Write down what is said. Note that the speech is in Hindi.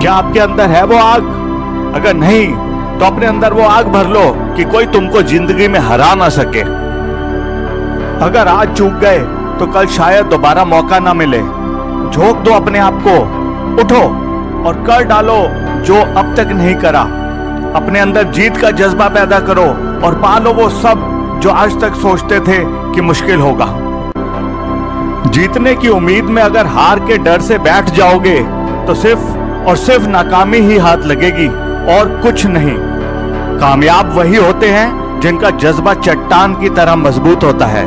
क्या आपके अंदर है वो आग? अगर नहीं तो अपने अंदर वो आग भर लो कि कोई तुमको ज़िंदगी में हरा ना सके। अगर आज चूक गए तो कल शायद दोबारा मौका ना मिले। झोंक दो अपने आप को। उठो और कर डालो जो अब तक नहीं करा। अपने अंदर जीत का जज्बा पैदा करो और पालो वो सब जो आज तक सोचते थे कि मुश्किल होगा। जीतने की उम्मीद में अगर हार के डर से बैठ जाओगे तो सिर्फ़ और सिर्फ़ नाकामी ही हाथ लगेगी और कुछ नहीं। कामयाब वही होते हैं जिनका जज्बा चट्टान की तरह मज़बूत होता है।